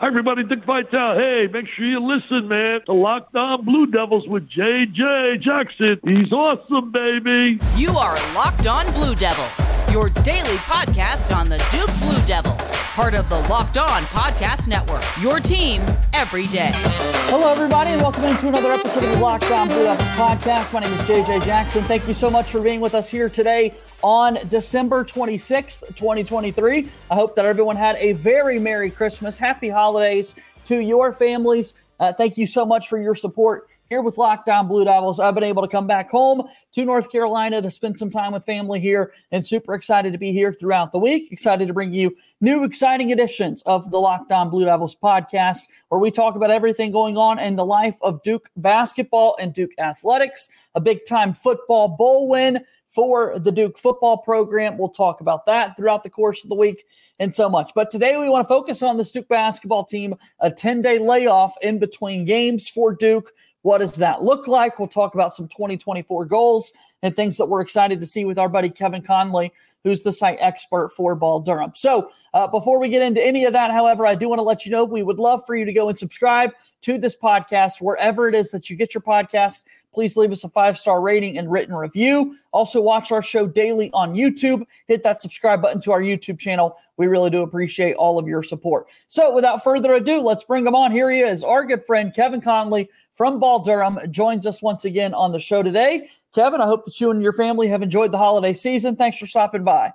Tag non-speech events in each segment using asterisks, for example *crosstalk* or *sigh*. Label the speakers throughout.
Speaker 1: Hi, everybody. Dick Vitale. Hey, make sure you listen, man. Locked On Blue Devils with J.J. Jackson. He's awesome, baby.
Speaker 2: You are Locked On Blue Devils, your daily podcast on the Duke Blue Devils, part of the Locked On Podcast Network. Your team every day.
Speaker 3: Hello, everybody, and welcome into another episode of the Locked On Blue podcast. My name is J.J. Jackson. Thank you so much for being with us here today on December 26th, 2023. I hope that everyone had a very Merry Christmas. Happy holidays to your families. Uh, thank you so much for your support here with Locked On Blue Devils. I've been able to come back home to North Carolina to spend some time with family here and super excited to be here throughout the week. Excited to bring you new exciting editions of the Locked On Blue Devils podcast where we talk about everything going on in the life of Duke basketball and Duke athletics, a big time football bowl win for the Duke football program. We'll talk about that throughout the course of the week and so much. But today we want to focus on this Duke basketball team, a 10 day layoff in between games for Duke. What does that look like? We'll talk about some 2024 goals and things that we're excited to see with our buddy Kevin Connelly, who's the site expert for Ball Durham. So, uh, before we get into any of that, however, I do want to let you know we would love for you to go and subscribe to this podcast wherever it is that you get your podcast. Please leave us a five star rating and written review. Also, watch our show daily on YouTube. Hit that subscribe button to our YouTube channel. We really do appreciate all of your support. So, without further ado, let's bring him on. Here he is, our good friend Kevin Connelly from Ball Durham, joins us once again on the show today. Kevin, I hope that you and your family have enjoyed the holiday season. Thanks for stopping by.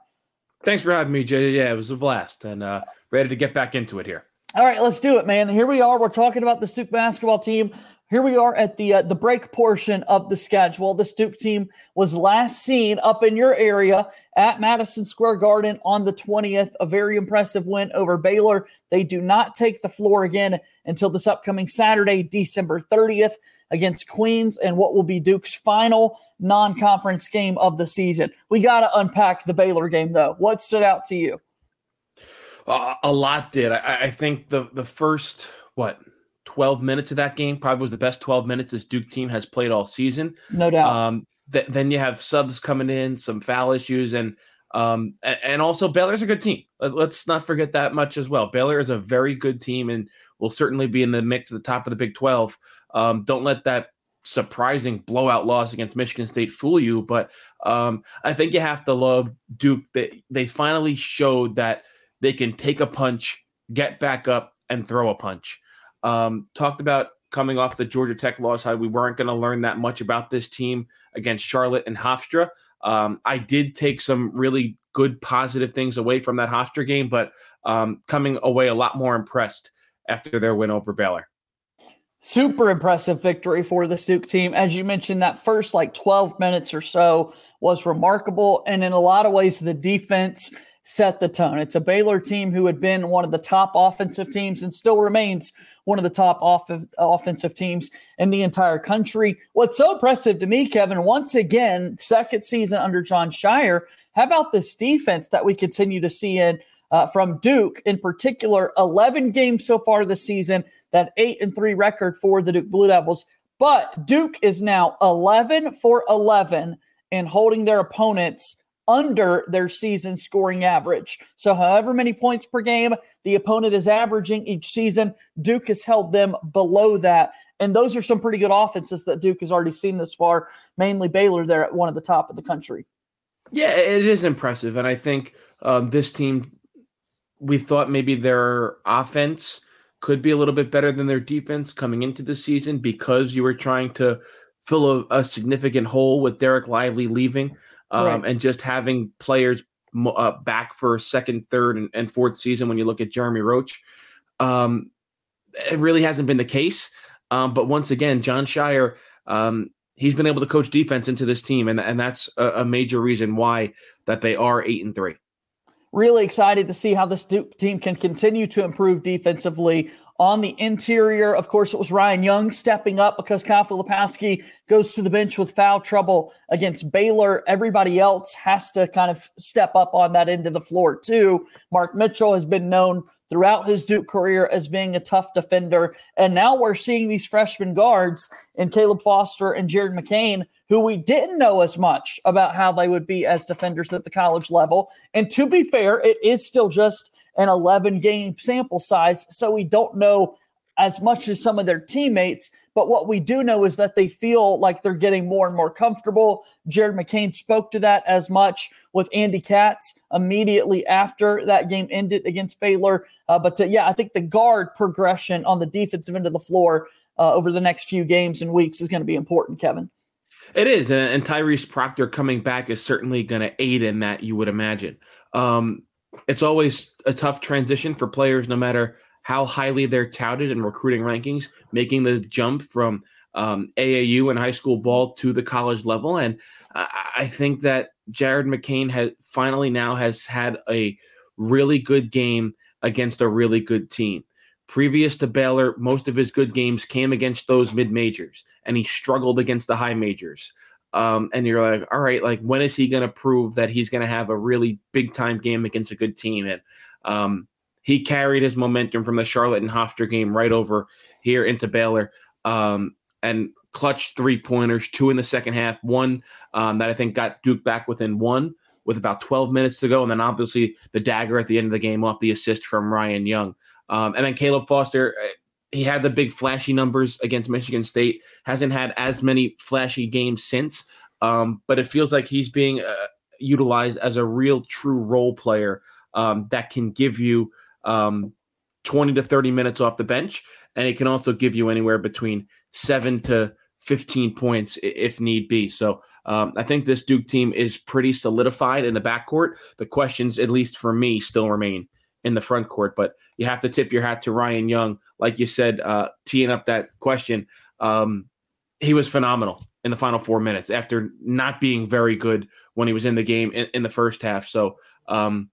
Speaker 4: Thanks for having me, Jay. Yeah, it was a blast and uh, ready to get back into it here.
Speaker 3: All right, let's do it, man. Here we are. We're talking about the Duke basketball team. Here we are at the uh, the break portion of the schedule. The Duke team was last seen up in your area at Madison Square Garden on the 20th. A very impressive win over Baylor. They do not take the floor again until this upcoming Saturday, December 30th, against Queens, and what will be Duke's final non-conference game of the season. We got to unpack the Baylor game, though. What stood out to you?
Speaker 4: Uh, a lot did. I, I think the the first what 12 minutes of that game probably was the best 12 minutes this Duke team has played all season.
Speaker 3: No doubt. Um,
Speaker 4: th- then you have subs coming in, some foul issues, and um, and, and also Baylor's a good team. Let, us not forget that much as well. Baylor is a very good team and will certainly be in the mix at the top of the Big 12. Um, don't let that surprising blowout loss against Michigan State fool you, but um, I think you have to love Duke. They they finally showed that they can take a punch, get back up, and throw a punch. Um, talked about coming off the Georgia Tech loss, how we weren't going to learn that much about this team against Charlotte and Hofstra. Um, I did take some really good positive things away from that Hofstra game, but um, coming away a lot more impressed after their win over Baylor.
Speaker 3: Super impressive victory for the Duke team. As you mentioned, that first like 12 minutes or so was remarkable. And in a lot of ways, the defense set the tone. It's a Baylor team who had been one of the top offensive teams and still remains one of the top off- offensive teams in the entire country. What's so impressive to me, Kevin, once again, second season under Jon Scheyer, How about this defense that we continue to see in uh, from Duke in particular? 11 games so far this season, that 8 and 3 record for the Duke Blue Devils. But Duke is now 11 for 11 in holding their opponents under their season scoring average. So, however many points per game the opponent is averaging each season, Duke has held them below that. And those are some pretty good offenses that Duke has already seen this far, mainly Baylor there at one of the top of the country.
Speaker 4: Yeah, it is impressive. And I think um, this team, we thought maybe their offense could be a little bit better than their defense coming into the season because you were trying to fill a, a significant hole with Dereck Lively leaving um, right. and just having players uh, back for second, third, and, and, fourth season. When you look at Jeremy Roach, um, it really hasn't been the case. Um, but once again, Jon Scheyer, um, he's been able to coach defense into this team, and and that's a, a major reason why that they are eight and three
Speaker 3: really excited to see how this Duke team can continue to improve defensively on the interior, of course, it was Ryan Young stepping up because Kyle Filipowski goes to the bench with foul trouble against Baylor. Everybody else has to kind of step up on that end of the floor, too. Mark Mitchell has been known throughout his Duke career as being a tough defender. And now we're seeing these freshman guards in Caleb Foster and Jared McCain, who we didn't know as much about how they would be as defenders at the college level. And to be fair, it is still just an 11 game sample size. So we don't know as much as some of their teammates. But what we do know is that they feel like they're getting more and more comfortable. Jared McCain spoke to that as much with Andy Katz immediately after that game ended against Baylor. Uh, but to, yeah, I think the guard progression on the defensive end of the floor uh, over the next few games and weeks is going to be important, Kevin.
Speaker 4: It is, and, Tyrese Proctor coming back is certainly going to aid in that. You would imagine. Um, it's always a tough transition for players, no matter how highly they're touted in recruiting rankings, making the jump from um, AAU and high school ball to the college level. And I, I think that Jared McCain has finally now has had a really good game against a really good team. Previous to Baylor, most of his good games came against those mid majors, and he struggled against the high majors. Um, and you're like, all right, like when is he going to prove that he's going to have a really big time game against a good team? And um, he carried his momentum from the Charlotte and Hofstra game right over here into Baylor. Um, and clutch three pointers, two in the second half, one um, that I think got Duke back within one with about 12 minutes to go. And then obviously the dagger at the end of the game off the assist from Ryan Young. Um, and then Caleb Foster, uh, he had the big flashy numbers against Michigan State, hasn't had as many flashy games since. Um, but it feels like he's being uh, utilized as a real true role player um, that can give you um, 20 to 30 minutes off the bench. And it can also give you anywhere between seven to 15 points if need be. So um, I think this Duke team is pretty solidified in the backcourt. The questions, at least for me, still remain in the front court. But you have to tip your hat to Ryan Young. Like you said, uh, teeing up that question, um, he was phenomenal in the final four minutes after not being very good when he was in the game in, in the first half. So um,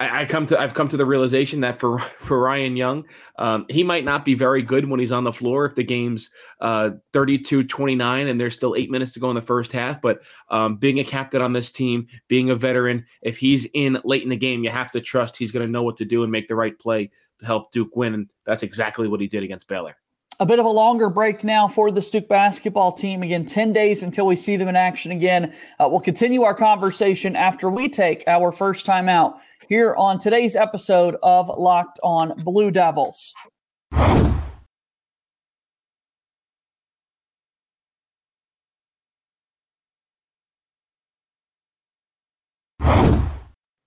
Speaker 4: I, I, come to I've come to the realization that for *laughs* for Ryan Young, um, he might not be very good when he's on the floor if the game's uh, 32-29 and there's still eight minutes to go in the first half. But um, being a captain on this team, being a veteran, if he's in late in the game, you have to trust he's going to know what to do and make the right play help Duke win. And that's exactly what he did against Baylor.
Speaker 3: A bit of a longer break now for the Duke basketball team. Again, 10 days until we see them in action again. Uh, we'll continue our conversation after we take our first time out here on today's episode of Locked on Blue Devils.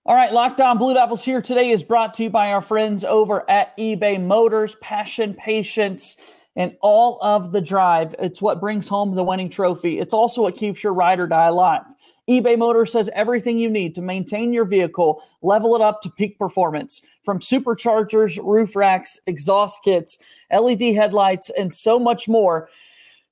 Speaker 3: All right, Locked On Blue Devils here today is brought to you by our friends over at eBay Motors. Passion, patience, and all of the drive. It's what brings home the winning trophy. It's also what keeps your ride or die alive eBay Motors has everything you need to maintain your vehicle, level it up to peak performance. From superchargers, roof racks, exhaust kits, LED headlights, and so much more,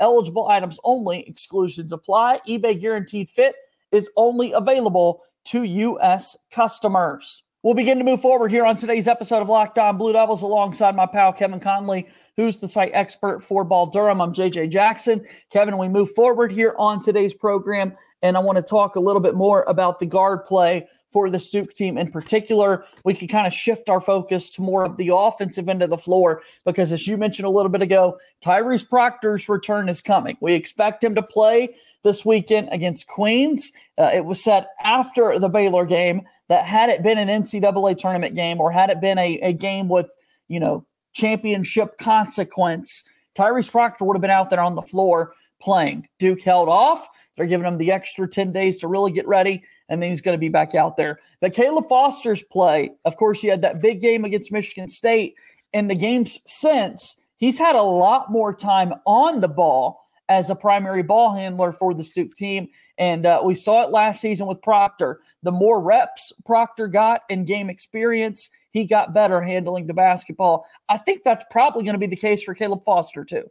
Speaker 3: Eligible items only, exclusions apply. eBay Guaranteed Fit is only available to U.S. customers. We'll begin to move forward here on today's episode of Locked On Blue Devils alongside my pal Kevin Connelly who's the site expert for Ball Durham. I'm JJ Jackson. Kevin, we move forward here on today's program, and I want to talk a little bit more about the guard play for the Duke team in particular. We can kind of shift our focus to more of the offensive end of the floor because, as you mentioned a little bit ago, Tyrese Proctor's return is coming. We expect him to play this weekend against Queens. Uh, it was said after the Baylor game that had it been an NCAA tournament game or had it been a, a game with, you know, championship consequence, Tyrese Proctor would have been out there on the floor playing. Duke held off. They're giving him the extra 10 days to really get ready, and then he's going to be back out there. But Caleb Foster's play, of course, he had that big game against Michigan State. In the games since, he's had a lot more time on the ball as a primary ball handler for the Duke team. And uh, we saw it last season with Proctor. The more reps Proctor got in game experience, he got better handling the basketball. I think that's probably going to be the case for Caleb Foster too.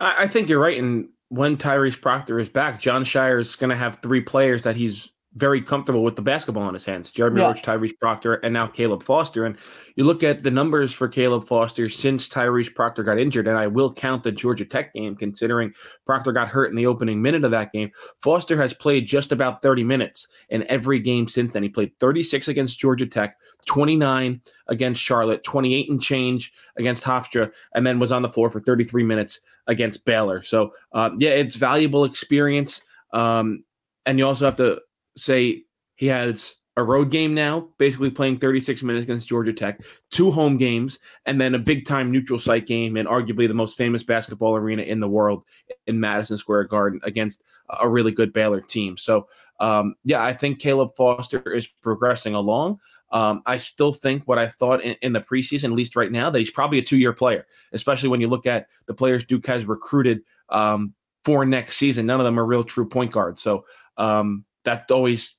Speaker 4: I, I think you're right. And when Tyrese Proctor is back, Jon Scheyer is going to have three players that he's very comfortable with the basketball in his hands. Jeremy yeah. Tyrese Proctor, and now Caleb Foster. And you look at the numbers for Caleb Foster since Tyrese Proctor got injured, and I will count the Georgia Tech game considering Proctor got hurt in the opening minute of that game. Foster has played just about 30 minutes in every game since then. He played 36 against Georgia Tech, 29 against Charlotte, 28 and change against Hofstra, and then was on the floor for 33 minutes against Baylor. So, uh, yeah, it's valuable experience. Um, and you also have to say he has a road game now, basically playing 36 minutes against Georgia Tech, two home games, and then a big time neutral site game and arguably the most famous basketball arena in the world in Madison Square Garden against a really good Baylor team. So, um, yeah, I think Caleb Foster is progressing along. Um, I still think what I thought in, in, the preseason, at least right now, that he's probably a two year player, especially when you look at the players Duke has recruited um, for next season. None of them are real true point guards. So, um, that always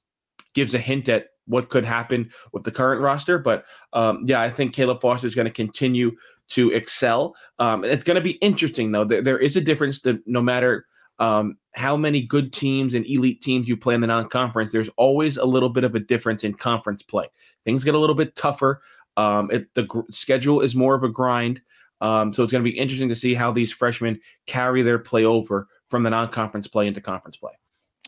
Speaker 4: gives a hint at what could happen with the current roster. But um, yeah, I think Caleb Foster is going to continue to excel. Um, it's going to be interesting though. There, there is a difference that no matter um, how many good teams and elite teams you play in the non-conference, there's always a little bit of a difference in conference play. Things get a little bit tougher. Um, it, the gr- schedule is more of a grind. Um, so it's going to be interesting to see how these freshmen carry their play over from the non-conference play into conference play.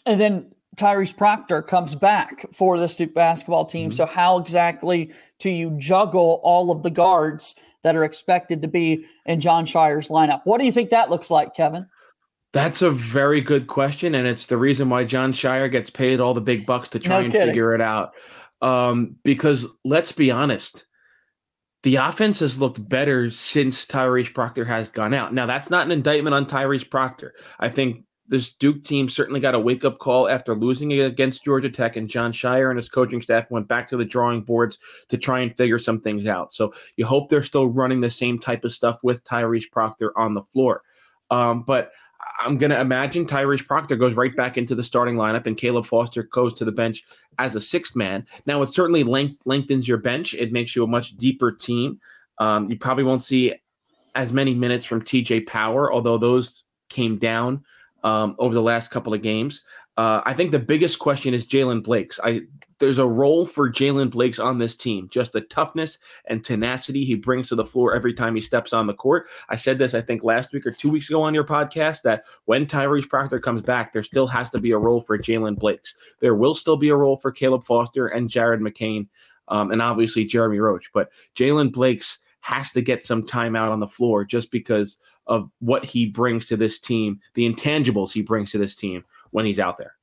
Speaker 3: And then Tyrese Proctor comes back for the Duke basketball team. Mm-hmm. So, how exactly do you juggle all of the guards that are expected to be in Jon Scheyer's lineup? What do you think that looks like, Kevin?
Speaker 4: That's a very good question, and it's the reason why Jon Scheyer gets paid all the big bucks to try no and kidding. figure it out. Um, because let's be honest, the offense has looked better since Tyrese Proctor has gone out. Now, that's not an indictment on Tyrese Proctor. I think this Duke team certainly got a wake up call after losing against Georgia Tech, and Jon Scheyer and his coaching staff went back to the drawing boards to try and figure some things out. So you hope they're still running the same type of stuff with Tyrese Proctor on the floor. Um, but I'm going to imagine Tyrese Proctor goes right back into the starting lineup and Caleb Foster goes to the bench as a sixth man. Now, it certainly length- lengthens your bench, it makes you a much deeper team. Um, you probably won't see as many minutes from TJ Power, although those came down um, over the last couple of games. Uh, I think the biggest question is Jaylen Blakes. I there's a role for Jaylen Blakes on this team, just the toughness and tenacity he brings to the floor every time he steps on the court. I said this, I think, last week or two weeks ago on your podcast that when Tyrese Proctor comes back, there still has to be a role for Jaylen Blakes. There will still be a role for Caleb Foster and Jared McCain, um, and obviously Jeremy Roach. But Jaylen Blakes has to get some time out on the floor just because of what he brings to this team, the intangibles he brings to this team when he's out there.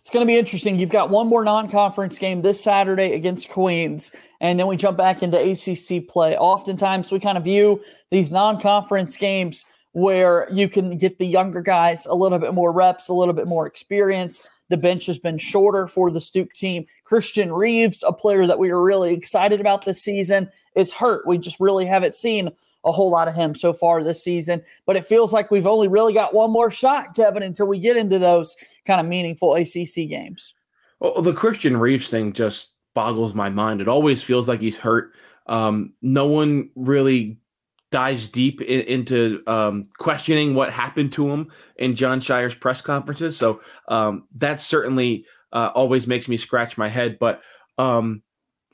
Speaker 3: It's going to be interesting. You've got one more non conference game this Saturday against Queens, and then we jump back into ACC play. Oftentimes, we kind of view these non conference games where you can get the younger guys a little bit more reps, a little bit more experience. The bench has been shorter for the Duke team. Christian Reeves, a player that we were really excited about this season, is hurt. We just really haven't seen a whole lot of him so far this season. But it feels like we've only really got one more shot, Kevin, until we get into those kind of meaningful ACC games.
Speaker 4: Well, the Christian Reeves thing just boggles my mind. It always feels like he's hurt. Um, no one really dives deep in, into um, questioning what happened to him in Jon Scheyer's press conferences. So um, that certainly uh, always makes me scratch my head. But um,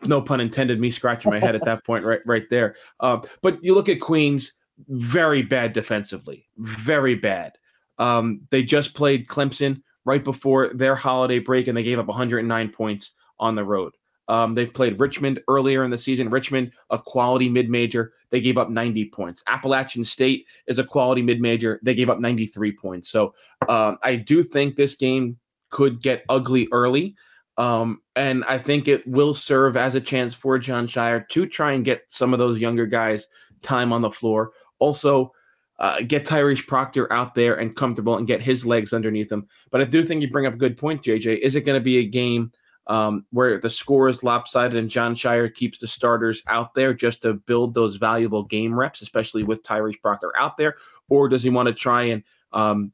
Speaker 4: no pun intended, me scratching my head at that *laughs* point, right, right there. Um, but you look at Queens, very bad defensively, very bad. Um, they just played Clemson right before their holiday break, and they gave up 109 points on the road. Um, they've played Richmond earlier in the season. Richmond, a quality mid major, they gave up 90 points. Appalachian State is a quality mid major, they gave up 93 points. So um, I do think this game could get ugly early. Um, and I think it will serve as a chance for Jon Scheyer to try and get some of those younger guys time on the floor. Also, uh, get Tyrese Proctor out there and comfortable and get his legs underneath him. But I do think you bring up a good point, JJ. Is it going to be a game um, where the score is lopsided and Jon Scheyer keeps the starters out there just to build those valuable game reps, especially with Tyrese Proctor out there? Or does he want to try and um,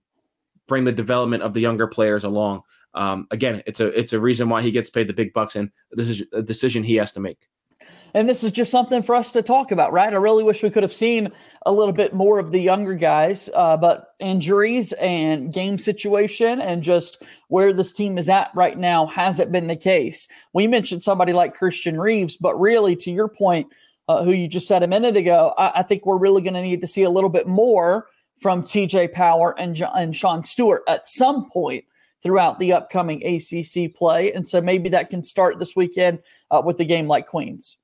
Speaker 4: bring the development of the younger players along? Um, again, it's a it's a reason why he gets paid the big bucks, and this is a decision he has to make.
Speaker 3: and this is just something for us to talk about, right? I really wish we could have seen a little bit more of the younger guys, uh, but injuries and game situation and just where this team is at right now hasn't been the case. We mentioned somebody like Christian Reeves, but really, to your point, uh, who you just said a minute ago, I, I think we're really going to need to see a little bit more from TJ Power and, and Sean Stewart at some point throughout the upcoming ACC play. And so maybe that can start this weekend uh, with a game like Queens.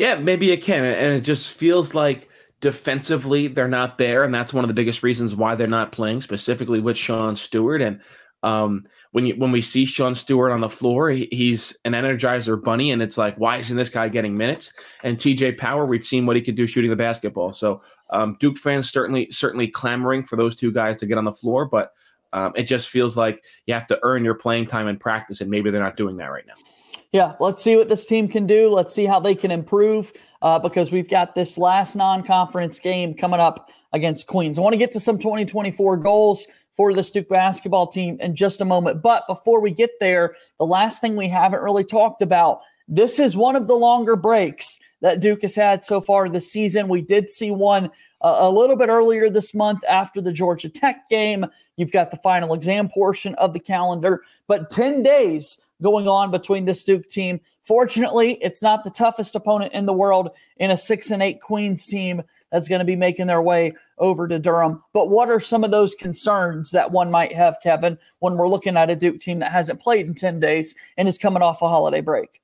Speaker 4: Yeah, maybe it can. And it just feels like defensively they're not there. And that's one of the biggest reasons why they're not playing, specifically with Sean Stewart. And um, when you when we see Sean Stewart on the floor, he, he's an energizer bunny, and it's like, why isn't this guy getting minutes? And TJ Power, we've seen what he could do shooting the basketball. So um, Duke fans certainly certainly clamoring for those two guys to get on the floor, but um, it just feels like you have to earn your playing time in practice, and maybe they're not doing that right now.
Speaker 3: Yeah, let's see what this team can do. Let's see how they can improve uh, because we've got this last non conference game coming up against Queens. I want to get to some 2024 goals for the Duke basketball team in just a moment. But before we get there, the last thing we haven't really talked about this is one of the longer breaks that Duke has had so far this season. We did see one a little bit earlier this month after the Georgia Tech game. You've got the final exam portion of the calendar, but 10 days going on between this Duke team. Fortunately, it's not the toughest opponent in the world in a six and eight Queens team that's going to be making their way over to Durham. But what are some of those concerns that one might have, Kevin, when we're looking at a Duke team that hasn't played in 10 days and is coming off a holiday break?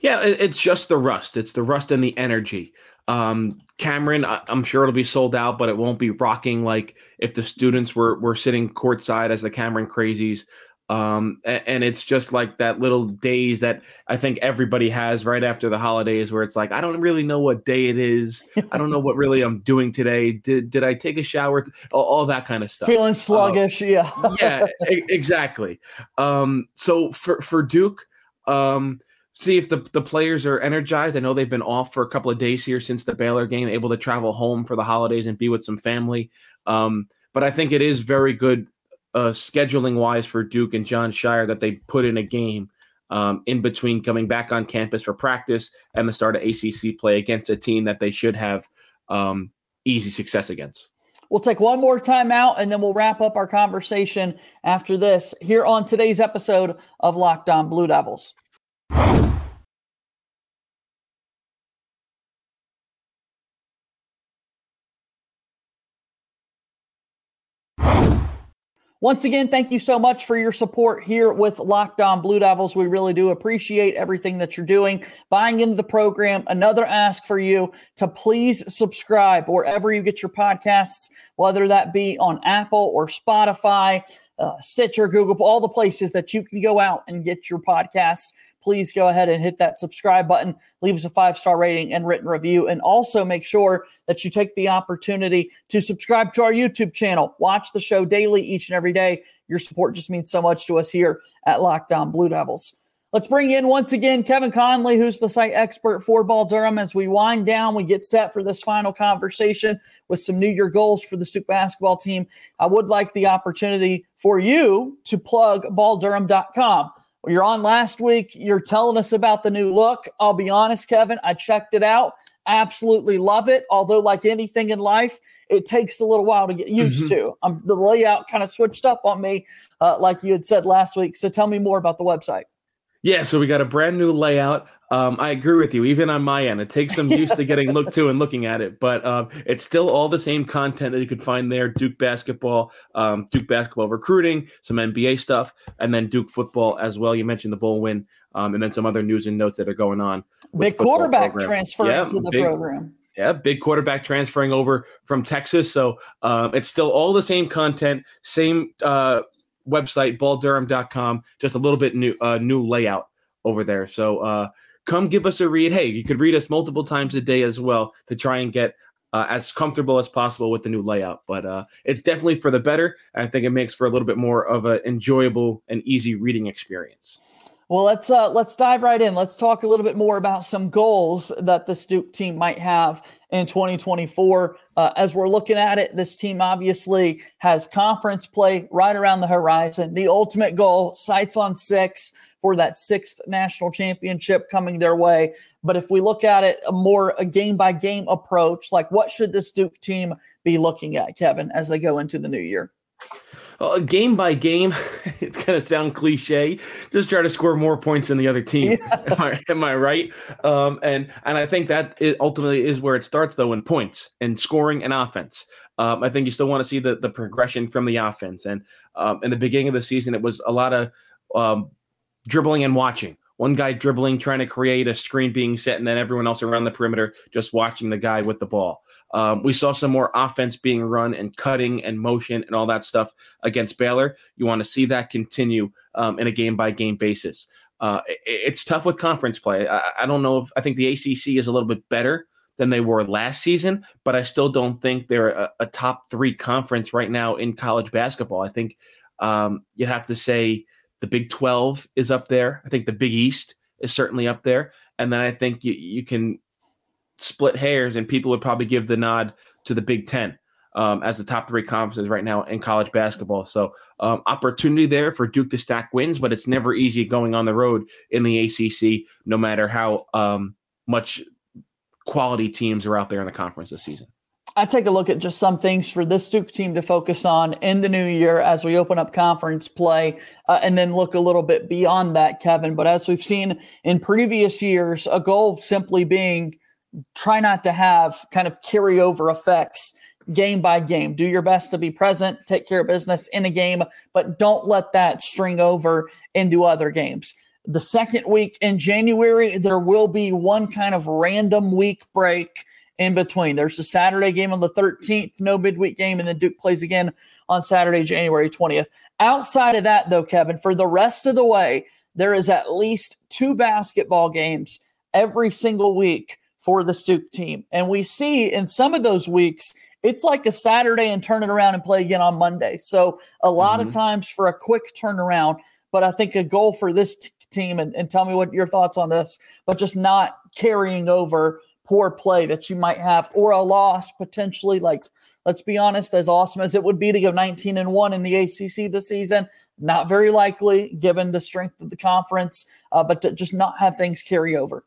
Speaker 4: Yeah, it's just the rust. It's the rust and the energy. Um, Cameron, I'm sure it'll be sold out, but it won't be rocking like if the students were were sitting courtside as the Cameron crazies. Um, and, it's just like that little days that I think everybody has right after the holidays where it's like, I don't really know what day it is. I don't know *laughs* what really I'm doing today. Did, did I take a shower? All, all that kind of stuff.
Speaker 3: Feeling sluggish. Uh, yeah.
Speaker 4: yeah, exactly. Um, so for, for Duke, um, see if the, the players are energized. I know they've been off for a couple of days here since the Baylor game, able to travel home for the holidays and be with some family. Um, but I think it is very good uh, scheduling wise for Duke and Jon Scheyer that they put in a game um, in between coming back on campus for practice and the start of ACC play against a team that they should have um, easy success against.
Speaker 3: We'll take one more time out and then we'll wrap up our conversation after this here on today's episode of Locked On Blue Devils. Once again, thank you so much for your support here with Locked On Blue Devils. We really do appreciate everything that you're doing, buying into the program. Another ask for you to please subscribe wherever you get your podcasts, whether that be on Apple or Spotify, uh, Stitcher, Google, all the places that you can go out and get your podcasts please go ahead and hit that subscribe button, leave us a five star rating and written review. And also make sure that you take the opportunity to subscribe to our YouTube channel. Watch the show daily, each and every day. Your support just means so much to us here at Locked On Blue Devils. Let's bring in once again Kevin Connelly, who's the site expert for Ball Durham. As we wind down, we get set for this final conversation with some New Year goals for the Duke basketball team. I would like the opportunity for you to plug balldurham.com. You're on last week. You're telling us about the new look. I'll be honest, Kevin, I checked it out. Absolutely love it. Although, like anything in life, it takes a little while to get used mm-hmm. to. Um, the layout kind of switched up on me, uh, like you had said last week. So tell me more about the website.
Speaker 4: Yeah, so we got a brand new layout. Um, I agree with you. Even on my end, it takes some use to getting looked to and looking at it, but uh, it's still all the same content that you could find there: Duke basketball, um, Duke basketball recruiting, some NBA stuff, and then Duke football as well. You mentioned the bowl win, um, and then some other news and notes that are going on.
Speaker 3: Big quarterback program. transfer yeah, to the big, program.
Speaker 4: Yeah, big quarterback transferring over from Texas. So um, it's still all the same content, same uh, website, balldurham.com, just a little bit new uh, new layout over there. So uh, come give us a read. Hey, you could read us multiple times a day as well to try and get uh, as comfortable as possible with the new layout. But uh, it's definitely for the better. I think it makes for a little bit more of an enjoyable and easy reading experience.
Speaker 3: Well, let's uh, let's dive right in. Let's talk a little bit more about some goals that the Duke team might have in 2024. Uh, as we're looking at it, this team obviously has conference play right around the horizon. The ultimate goal, sights on six for that sixth national championship coming their way. But if we look at it a more a game by game approach, like what should this Duke team be looking at, Kevin, as they go into the new year?
Speaker 4: Uh, game by game, *laughs* it's going to sound cliche. Just try to score more points than the other team. Yeah. *laughs* Am, I, am I right? Um, and and I think that ultimately is where it starts, though, in points and scoring and offense. Um, I think you still want to see the the progression from the offense. And um, in the beginning of the season, it was a lot of um, dribbling and watching. One guy dribbling, trying to create a screen being set, and then everyone else around the perimeter just watching the guy with the ball. Um, we saw some more offense being run and cutting and motion and all that stuff against Baylor. You want to see that continue um, in a game by game basis. Uh, it, it's tough with conference play. I, I, don't know if I think the ACC is a little bit better than they were last season, but I still don't think they're a, a top three conference right now in college basketball. I think um, you'd have to say the Big 12 is up there. I think the Big East is certainly up there. And then I think you, you can split hairs, and people would probably give the nod to the Big Ten um, as the top three conferences right now in college basketball. So um, opportunity there for Duke to stack wins, but it's never easy going on the road in the ACC, no matter how um, much quality teams are out there in the conference this season.
Speaker 3: I take a look at just some things for this Duke team to focus on in the new year as we open up conference play, uh, and then look a little bit beyond that, Kevin. But as we've seen in previous years, a goal simply being try not to have kind of carryover effects game by game. Do your best to be present, take care of business in a game, but don't let that string over into other games. The second week in January, there will be one kind of random week break in between. There's a Saturday game on the 13th, no midweek game, and then Duke plays again on Saturday, January 20th. Outside of that, though, Kevin, for the rest of the way, there is at least two basketball games every single week for the Duke team. And we see in some of those weeks, it's like a Saturday and turn it around and play again on Monday. So a lot mm-hmm. of times for a quick turnaround. But I think a goal for this t- team, and, and tell me what your thoughts on this, but just not carrying over poor play that you might have or a loss potentially. Like, let's be honest, as awesome as it would be to go 19 and 1 in the ACC this season, not very likely given the strength of the conference, uh, but to just not have things carry over.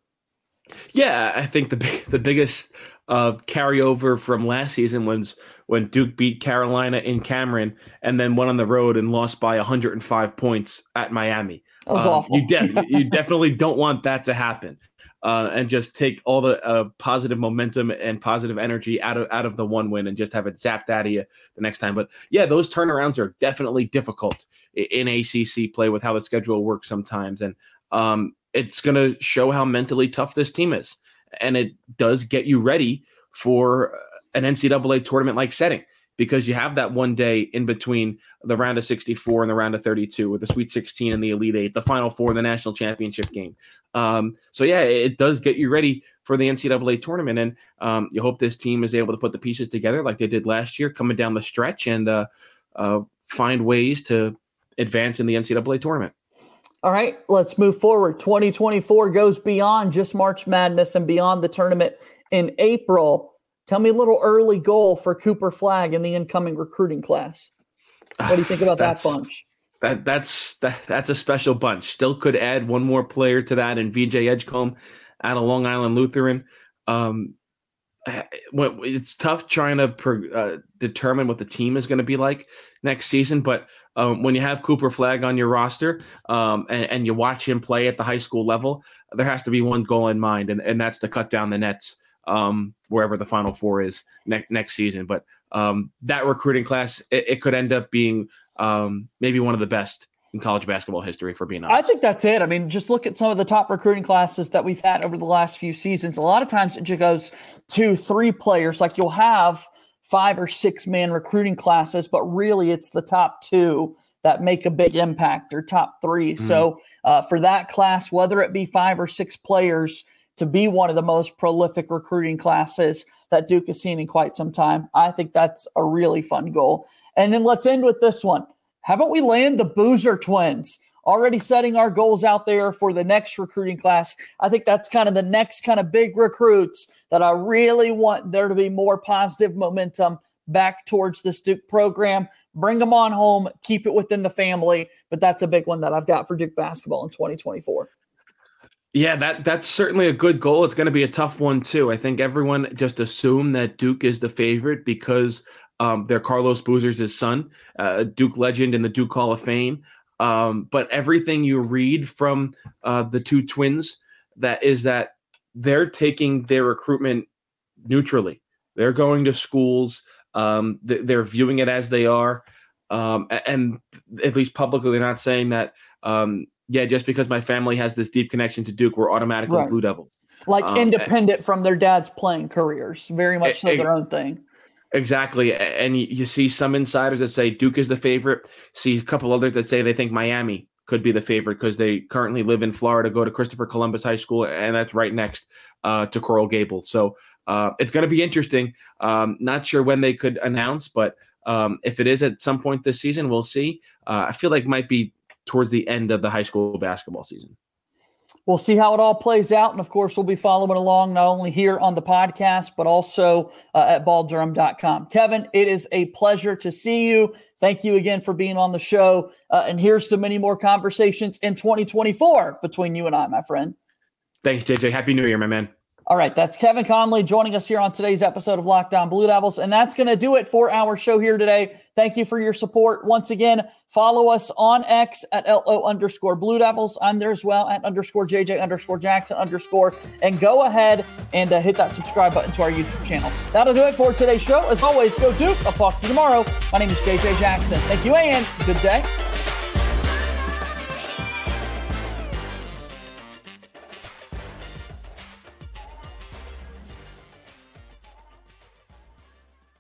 Speaker 4: Yeah, I think the the biggest uh, carryover from last season was when Duke beat Carolina in Cameron and then went on the road and lost by 105 points at Miami.
Speaker 3: Was um, awful.
Speaker 4: You, de- *laughs* you definitely don't want that to happen. Uh, and just take all the uh, positive momentum and positive energy out of out of the one win and just have it zapped out of you the next time. But yeah, those turnarounds are definitely difficult in ACC play with how the schedule works sometimes. And um, it's going to show how mentally tough this team is. And it does get you ready for an NCAA tournament like setting because you have that one day in between the round of 64 and the round of 32 with the Sweet 16 and the Elite Eight, the Final Four, the national championship game. Um, so, yeah, it does get you ready for the NCAA tournament. And um, you hope this team is able to put the pieces together like they did last year, coming down the stretch and uh, uh, find ways to advance in the NCAA tournament.
Speaker 3: All right, let's move forward. 2024 goes beyond just March Madness and beyond the tournament in April. Tell me a little early goal for Cooper Flagg in the incoming recruiting class. What do you think about that bunch?
Speaker 4: That that's that, that's a special bunch. Still could add one more player to that, and VJ Edgecombe out of Long Island Lutheran. Um, it's tough trying to uh, determine what the team is going to be like next season. But um, when you have Cooper Flagg on your roster um, and, and, you watch him play at the high school level, there has to be one goal in mind, and, and that's to cut down the nets um, wherever the Final Four is ne- next season. But um, that recruiting class, it, it, could end up being um, maybe one of the best in college basketball history, for being honest.
Speaker 3: I think that's it. I mean, just look at some of the top recruiting classes that we've had over the last few seasons. A lot of times it just goes to three players. Like you'll have five or six man recruiting classes, but really it's the top two that make a big impact or top 3 mm-hmm. So uh, for that class, whether it be five or six players to be one of the most prolific recruiting classes that Duke has seen in quite some time, I think that's a really fun goal. And then let's end with this one. Haven't we landed the Boozer twins? Already setting our goals out there for the next recruiting class. I think that's kind of the next kind of big recruits that I really want there to be more positive momentum back towards this Duke program. Bring them on home, keep it within the family. But that's a big one that I've got for Duke basketball in 2024.
Speaker 4: Yeah, that that's certainly a good goal. It's going to be a tough one too. I think everyone just assume that Duke is the favorite because um, they're Carlos Boozer's son, uh, Duke legend in the Duke Hall of Fame. Um, but everything you read from uh, the two twins that is that they're taking their recruitment neutrally. They're going to schools. Um, they're viewing it as they are, um, and at least publicly, they're not saying that. Um, yeah, just because my family has this deep connection to Duke, we're automatically right. Blue Devils.
Speaker 3: Like um, independent from their dad's playing careers, very much so their own thing.
Speaker 4: Exactly. And you see some insiders that say Duke is the favorite. See a couple others that say they think Miami could be the favorite because they currently live in Florida, go to Christopher Columbus High School, and that's right next uh, to Coral Gables. So uh, it's going to be interesting. Um, not sure when they could announce, but um, if it is at some point this season, we'll see. Uh, I feel like might be towards the end of the high school basketball season
Speaker 3: we'll see how it all plays out. And of course, we'll be following along not only here on the podcast, but also uh, at balldurham.com. Kevin, it is a pleasure to see you. Thank you again for being on the show. Uh, and here's to many more conversations in 2024 between you and I, my friend.
Speaker 4: Thanks, JJ. Happy New Year, my man.
Speaker 3: All right, that's Kevin Connelly joining us here on today's episode of Locked On Blue Devils. And that's going to do it for our show here today. Thank you for your support. Once again, follow us on X at LO underscore Blue Devils. I'm there as well at underscore JJ underscore Jackson underscore. And go ahead and uh, hit that subscribe button to our YouTube channel. That'll do it for today's show. As always, go Duke. I'll talk to you tomorrow. My name is JJ Jackson. Thank you and good day.